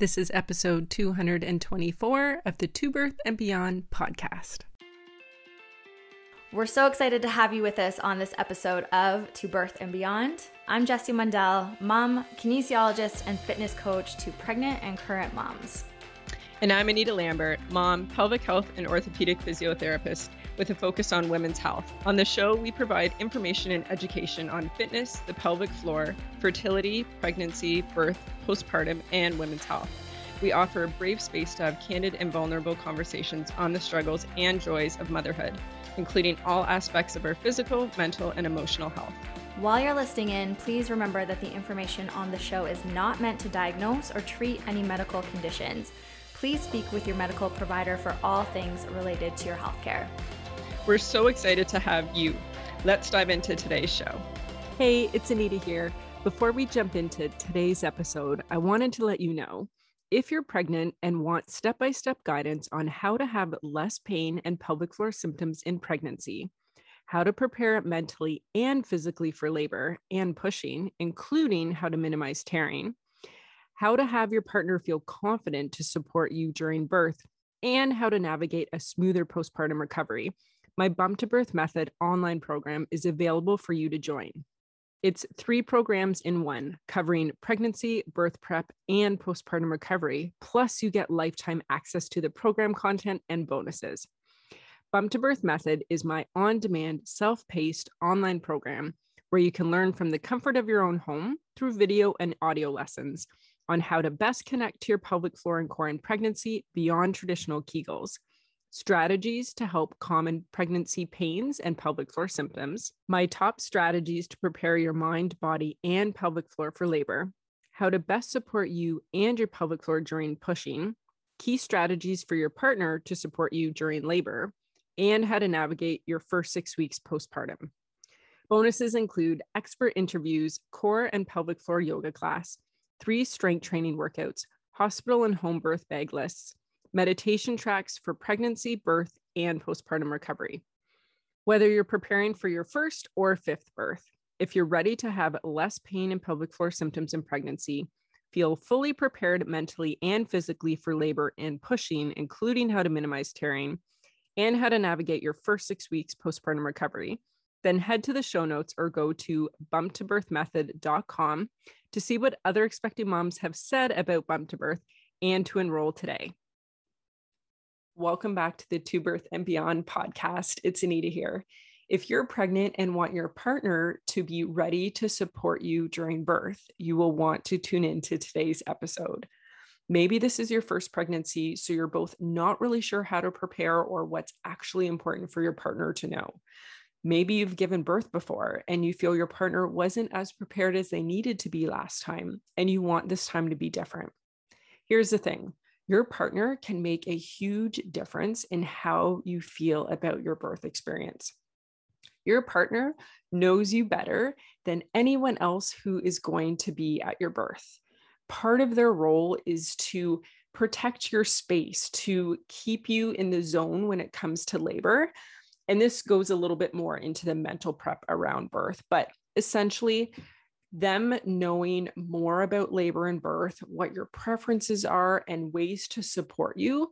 This is episode 224 of the To Birth and Beyond podcast. We're so excited to have you with us on this episode of To Birth and Beyond. I'm Jessie Mundell, mom, kinesiologist, and fitness coach to pregnant and current moms. And I'm Anita Lambert, mom, pelvic health, and orthopedic physiotherapist with a focus on women's health. On the show, we provide information and education on fitness, the pelvic floor, fertility, pregnancy, birth, postpartum, and women's health. We offer a brave space to have candid and vulnerable conversations on the struggles and joys of motherhood, including all aspects of our physical, mental, and emotional health. While you're listening in, please remember that the information on the show is not meant to diagnose or treat any medical conditions. Please speak with your medical provider for all things related to your healthcare. We're so excited to have you. Let's dive into today's show. Hey, it's Anita here. Before we jump into today's episode, I wanted to let you know if you're pregnant and want step by step guidance on how to have less pain and pelvic floor symptoms in pregnancy, how to prepare mentally and physically for labor and pushing, including how to minimize tearing, how to have your partner feel confident to support you during birth, and how to navigate a smoother postpartum recovery my Bump to Birth Method online program is available for you to join. It's three programs in one, covering pregnancy, birth prep, and postpartum recovery. Plus, you get lifetime access to the program content and bonuses. Bump to Birth Method is my on demand, self paced online program where you can learn from the comfort of your own home through video and audio lessons on how to best connect to your pelvic floor and core in pregnancy beyond traditional Kegels strategies to help common pregnancy pains and pelvic floor symptoms, my top strategies to prepare your mind, body, and pelvic floor for labor, how to best support you and your pelvic floor during pushing, key strategies for your partner to support you during labor, and how to navigate your first six weeks postpartum. Bonuses include expert interviews, core and pelvic floor yoga class, three strength training workouts, hospital and home birth bag lists, meditation tracks for pregnancy, birth, and postpartum recovery. Whether you're preparing for your first or fifth birth, if you're ready to have less pain and pelvic floor symptoms in pregnancy, feel fully prepared mentally and physically for labor and pushing, including how to minimize tearing and how to navigate your first six weeks postpartum recovery, then head to the show notes or go to bumptobirthmethod.com to see what other expecting moms have said about bump to birth and to enroll today. Welcome back to the To Birth and Beyond podcast. It's Anita here. If you're pregnant and want your partner to be ready to support you during birth, you will want to tune into today's episode. Maybe this is your first pregnancy, so you're both not really sure how to prepare or what's actually important for your partner to know. Maybe you've given birth before and you feel your partner wasn't as prepared as they needed to be last time, and you want this time to be different. Here's the thing your partner can make a huge difference in how you feel about your birth experience. Your partner knows you better than anyone else who is going to be at your birth. Part of their role is to protect your space, to keep you in the zone when it comes to labor. And this goes a little bit more into the mental prep around birth, but essentially, them knowing more about labor and birth, what your preferences are, and ways to support you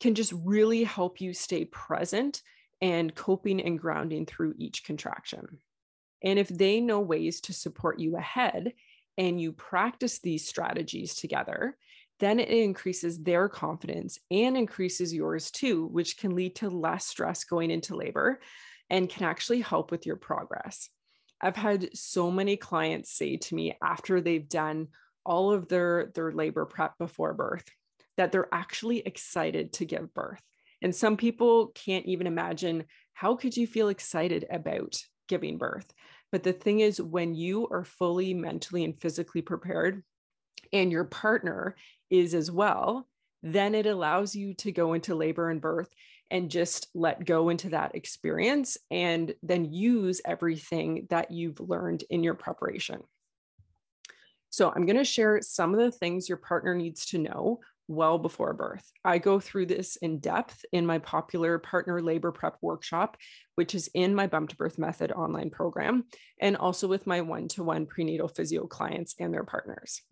can just really help you stay present and coping and grounding through each contraction. And if they know ways to support you ahead and you practice these strategies together, then it increases their confidence and increases yours too, which can lead to less stress going into labor and can actually help with your progress. I've had so many clients say to me after they've done all of their their labor prep before birth that they're actually excited to give birth. And some people can't even imagine how could you feel excited about giving birth? But the thing is when you are fully mentally and physically prepared and your partner is as well, then it allows you to go into labor and birth and just let go into that experience and then use everything that you've learned in your preparation. So, I'm going to share some of the things your partner needs to know well before birth. I go through this in depth in my popular partner labor prep workshop, which is in my Bump to Birth Method online program, and also with my one to one prenatal physio clients and their partners.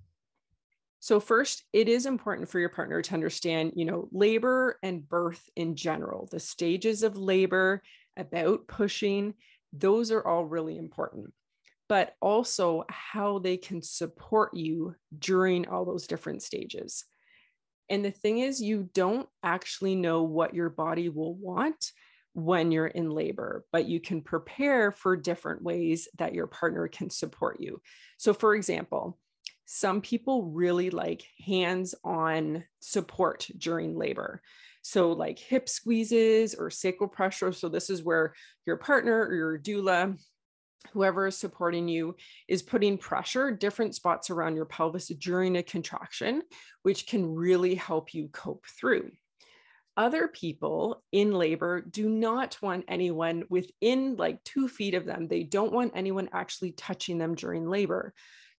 So first, it is important for your partner to understand, you know, labor and birth in general, the stages of labor, about pushing, those are all really important. But also how they can support you during all those different stages. And the thing is, you don't actually know what your body will want when you're in labor, but you can prepare for different ways that your partner can support you. So, for example, some people really like hands on support during labor. So, like hip squeezes or sacral pressure. So, this is where your partner or your doula whoever is supporting you is putting pressure different spots around your pelvis during a contraction which can really help you cope through other people in labor do not want anyone within like two feet of them they don't want anyone actually touching them during labor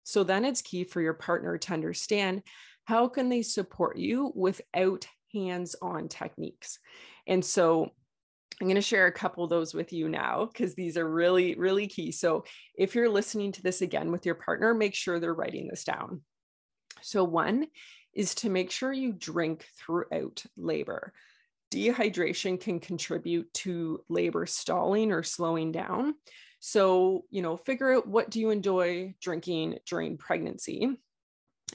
so then it's key for your partner to understand how can they support you without hands-on techniques and so I'm going to share a couple of those with you now because these are really, really key. So, if you're listening to this again with your partner, make sure they're writing this down. So, one is to make sure you drink throughout labor. Dehydration can contribute to labor stalling or slowing down. So, you know, figure out what do you enjoy drinking during pregnancy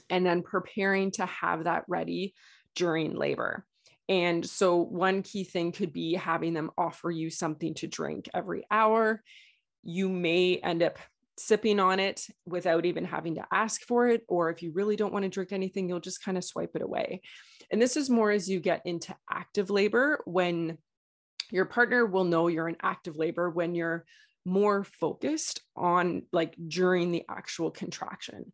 and then preparing to have that ready during labor. And so, one key thing could be having them offer you something to drink every hour. You may end up sipping on it without even having to ask for it. Or if you really don't want to drink anything, you'll just kind of swipe it away. And this is more as you get into active labor when your partner will know you're in active labor when you're more focused on like during the actual contraction.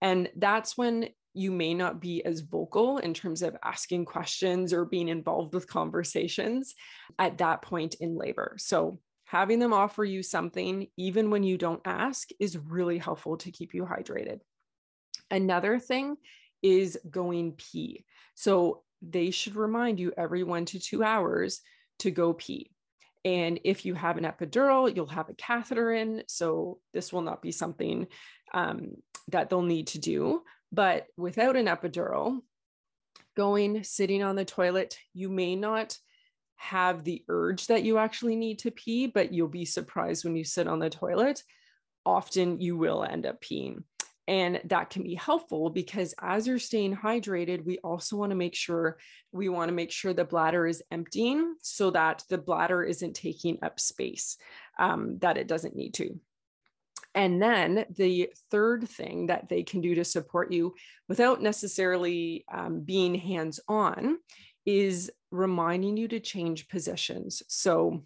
And that's when you may not be as vocal in terms of asking questions or being involved with conversations at that point in labor. So, having them offer you something, even when you don't ask, is really helpful to keep you hydrated. Another thing is going pee. So, they should remind you every one to two hours to go pee. And if you have an epidural, you'll have a catheter in. So, this will not be something um, that they'll need to do. But without an epidural, going, sitting on the toilet, you may not have the urge that you actually need to pee, but you'll be surprised when you sit on the toilet. Often you will end up peeing. And that can be helpful because as you're staying hydrated, we also want to make sure we want to make sure the bladder is emptying so that the bladder isn't taking up space um, that it doesn't need to. And then the third thing that they can do to support you without necessarily um, being hands on is reminding you to change positions. So,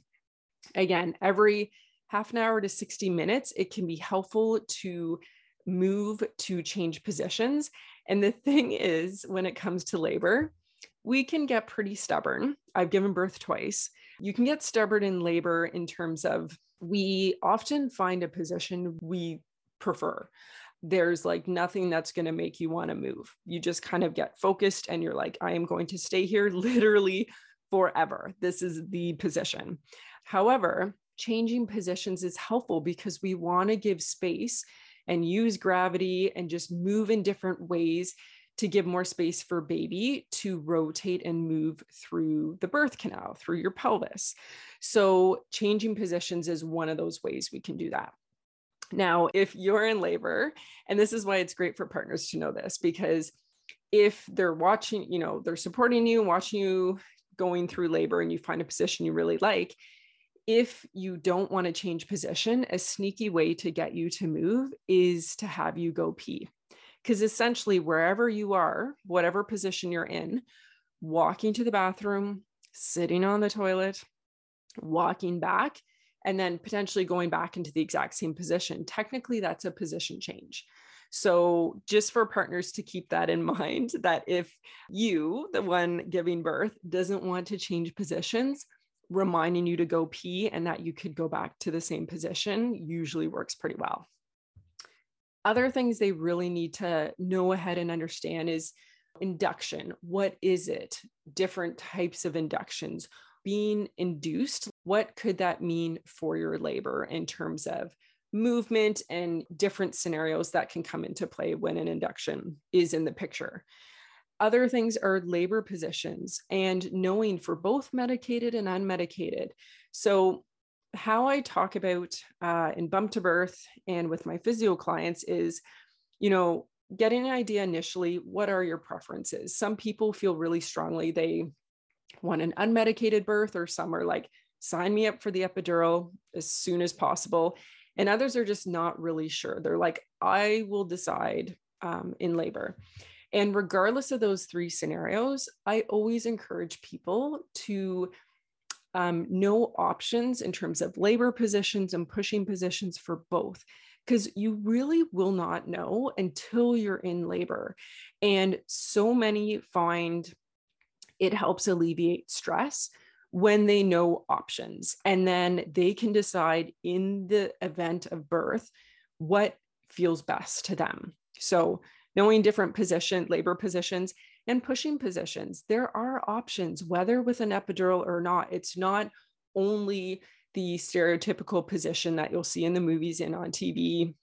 again, every half an hour to 60 minutes, it can be helpful to move to change positions. And the thing is, when it comes to labor, we can get pretty stubborn. I've given birth twice. You can get stubborn in labor in terms of we often find a position we prefer. There's like nothing that's going to make you want to move. You just kind of get focused and you're like, I am going to stay here literally forever. This is the position. However, changing positions is helpful because we want to give space and use gravity and just move in different ways to give more space for baby to rotate and move through the birth canal, through your pelvis. So, changing positions is one of those ways we can do that. Now, if you're in labor, and this is why it's great for partners to know this, because if they're watching, you know, they're supporting you, watching you going through labor, and you find a position you really like, if you don't want to change position, a sneaky way to get you to move is to have you go pee. Because essentially, wherever you are, whatever position you're in, walking to the bathroom, sitting on the toilet, walking back, and then potentially going back into the exact same position, technically, that's a position change. So, just for partners to keep that in mind, that if you, the one giving birth, doesn't want to change positions, reminding you to go pee and that you could go back to the same position usually works pretty well other things they really need to know ahead and understand is induction. What is it? Different types of inductions. Being induced, what could that mean for your labor in terms of movement and different scenarios that can come into play when an induction is in the picture. Other things are labor positions and knowing for both medicated and unmedicated. So, how I talk about uh, in bump to birth and with my physio clients is, you know, getting an idea initially what are your preferences? Some people feel really strongly they want an unmedicated birth, or some are like, sign me up for the epidural as soon as possible. And others are just not really sure. They're like, I will decide um, in labor. And regardless of those three scenarios, I always encourage people to um, know options in terms of labor positions and pushing positions for both, because you really will not know until you're in labor. And so many find it helps alleviate stress when they know options. And then they can decide in the event of birth what feels best to them. So, knowing different position, labor positions, and pushing positions. There are options, whether with an epidural or not. It's not only the stereotypical position that you'll see in the movies and on TV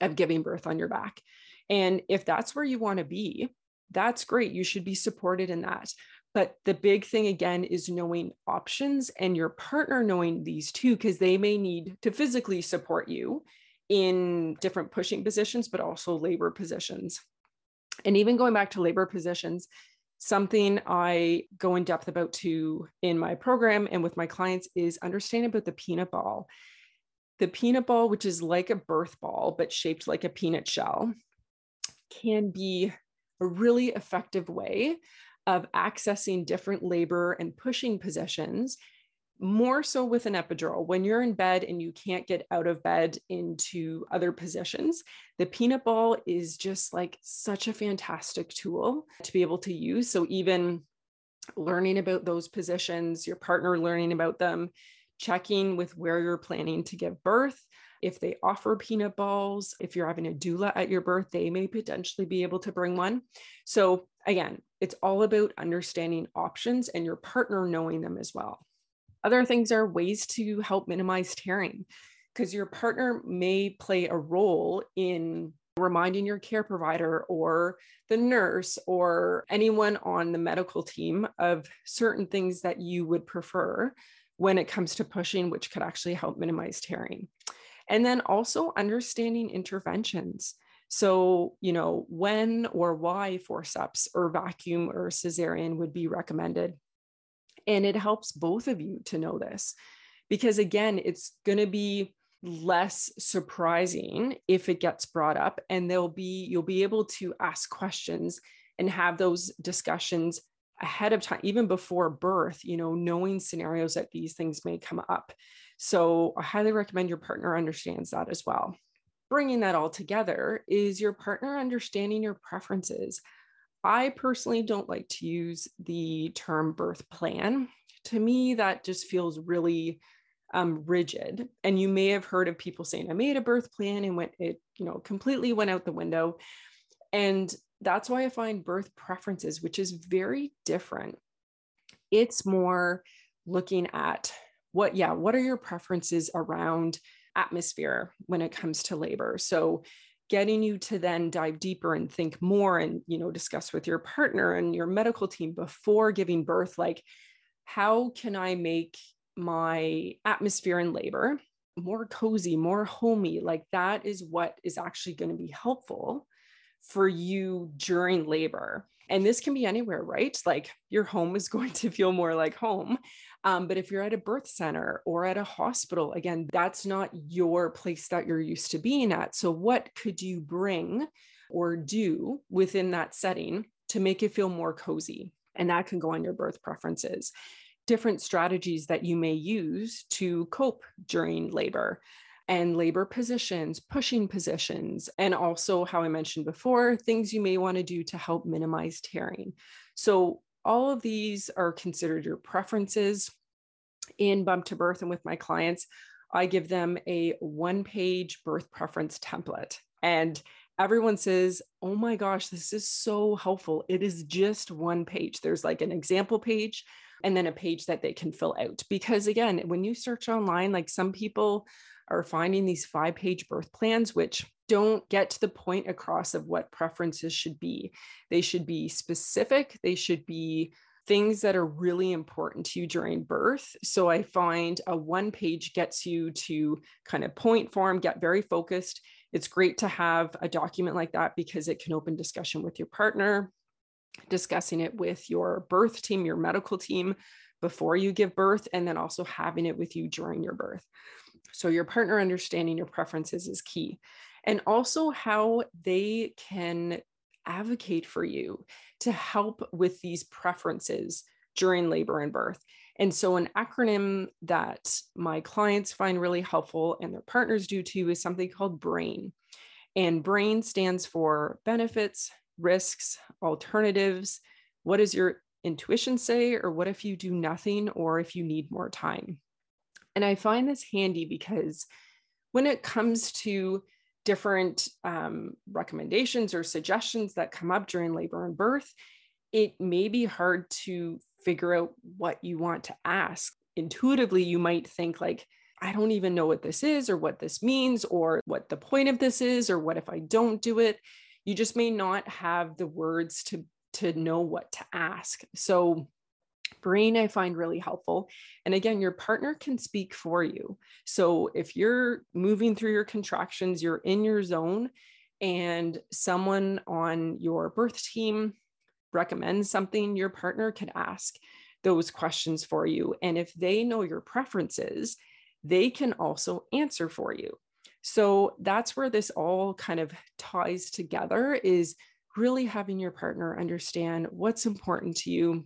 of giving birth on your back. And if that's where you want to be, that's great. You should be supported in that. But the big thing again is knowing options and your partner knowing these too, because they may need to physically support you in different pushing positions, but also labor positions. And even going back to labor positions, something I go in depth about too in my program and with my clients is understanding about the peanut ball. The peanut ball, which is like a birth ball, but shaped like a peanut shell, can be a really effective way of accessing different labor and pushing positions more so with an epidural. When you're in bed and you can't get out of bed into other positions, the peanut ball is just like such a fantastic tool to be able to use. So, even learning about those positions, your partner learning about them, checking with where you're planning to give birth. If they offer peanut balls, if you're having a doula at your birth, they may potentially be able to bring one. So, again, it's all about understanding options and your partner knowing them as well. Other things are ways to help minimize tearing because your partner may play a role in reminding your care provider or the nurse or anyone on the medical team of certain things that you would prefer when it comes to pushing, which could actually help minimize tearing. And then also understanding interventions. So, you know, when or why forceps or vacuum or cesarean would be recommended. And it helps both of you to know this because, again, it's going to be less surprising if it gets brought up and there'll be you'll be able to ask questions and have those discussions ahead of time even before birth you know knowing scenarios that these things may come up. So i highly recommend your partner understands that as well. Bringing that all together is your partner understanding your preferences I personally don't like to use the term birth plan. To me, that just feels really um, rigid. And you may have heard of people saying, I made a birth plan and went, it, you know, completely went out the window. And that's why I find birth preferences, which is very different. It's more looking at what, yeah, what are your preferences around atmosphere when it comes to labor? So getting you to then dive deeper and think more and you know discuss with your partner and your medical team before giving birth like how can i make my atmosphere in labor more cozy more homey? Like that is what is actually going to be helpful for you during labor. And this can be anywhere right? Like your home is going to feel more like home um, but if you're at a birth center or at a hospital, again, that's not your place that you're used to being at. So, what could you bring or do within that setting to make it feel more cozy? And that can go on your birth preferences. Different strategies that you may use to cope during labor and labor positions, pushing positions, and also, how I mentioned before, things you may want to do to help minimize tearing. So, all of these are considered your preferences. In bump to birth and with my clients i give them a one page birth preference template and everyone says oh my gosh this is so helpful. It is just one page. There's like an example page and then a page that they can fill out because again when you search online like some people are finding these five page birth plans, which don't get to the point across of what preferences should be. They should be specific, they should be things that are really important to you during birth. So I find a one page gets you to kind of point form, get very focused. It's great to have a document like that because it can open discussion with your partner, discussing it with your birth team, your medical team before you give birth, and then also having it with you during your birth. So your partner understanding your preferences is key. And also how they can advocate for you to help with these preferences during labor and birth. And so, an acronym that my clients find really helpful and their partners do too is something called BRAIN. And BRAIN stands for benefits, risks, alternatives. What does your intuition say? Or what if you do nothing or if you need more time? And I find this handy because when it comes to different um, recommendations or suggestions that come up during labor and birth, it may be hard to figure out what you want to ask. Intuitively, you might think, like, I don't even know what this is or what this means or what the point of this is or what if I don't do it. You just may not have the words to to know what to ask. So brain I find really helpful. And again, your partner can speak for you. So if you're moving through your contractions, you're in your zone, and someone on your birth team recommends something, your partner could ask those questions for you. And if they know your preferences, they can also answer for you. So that's where this all kind of ties together is really having your partner understand what's important to you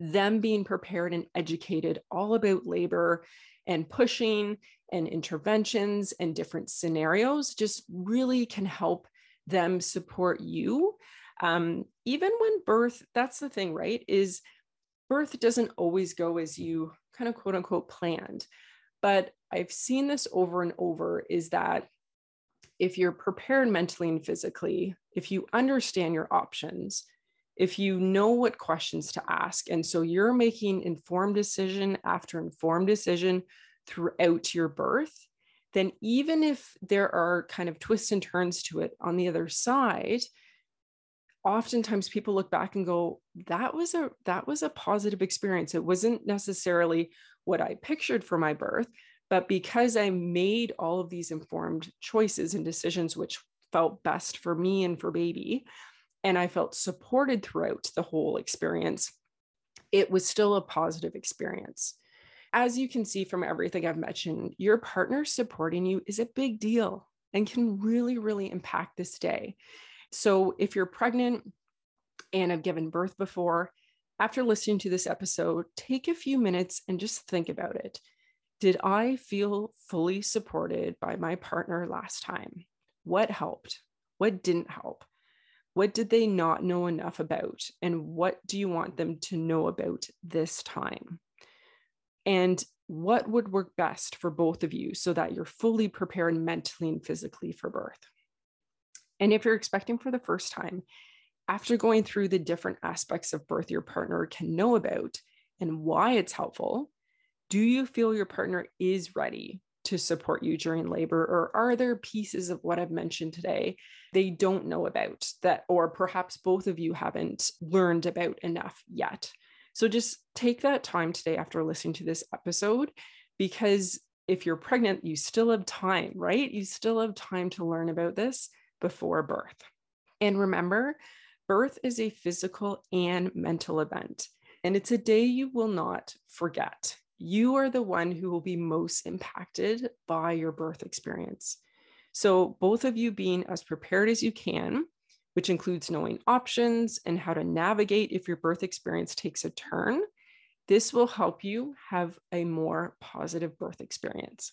them being prepared and educated all about labor and pushing and interventions and different scenarios just really can help them support you. Um, even when birth, that's the thing, right? Is birth doesn't always go as you kind of quote unquote planned. But I've seen this over and over is that if you're prepared mentally and physically, if you understand your options, if you know what questions to ask. And so you're making informed decision after informed decision throughout your birth, then even if there are kind of twists and turns to it on the other side, oftentimes people look back and go that was a that was a positive experience it wasn't necessarily what i pictured for my birth but because i made all of these informed choices and decisions which felt best for me and for baby and I felt supported throughout the whole experience, it was still a positive experience. As you can see from everything I've mentioned, your partner supporting you is a big deal and can really, really impact this day. So if you're pregnant and have given birth before, after listening to this episode, take a few minutes and just think about it. Did I feel fully supported by my partner last time? What helped? What didn't help? What did they not know enough about? And what do you want them to know about this time? And what would work best for both of you so that you're fully prepared mentally and physically for birth? And if you're expecting for the first time, after going through the different aspects of birth your partner can know about and why it's helpful, do you feel your partner is ready to support you during labor? Or are there pieces of what I've mentioned today they don't know about that, or perhaps both of you haven't learned about enough yet? So just take that time today after listening to this episode, because if you're pregnant, you still have time, right? You still have time to learn about this before birth. And remember, birth is a physical and mental event, and it's a day you will not forget you are the one who will be most impacted by your birth experience. So, both of you being as prepared as you can, which includes knowing options and how to navigate if your birth experience takes a turn, this will help you have a more positive birth experience.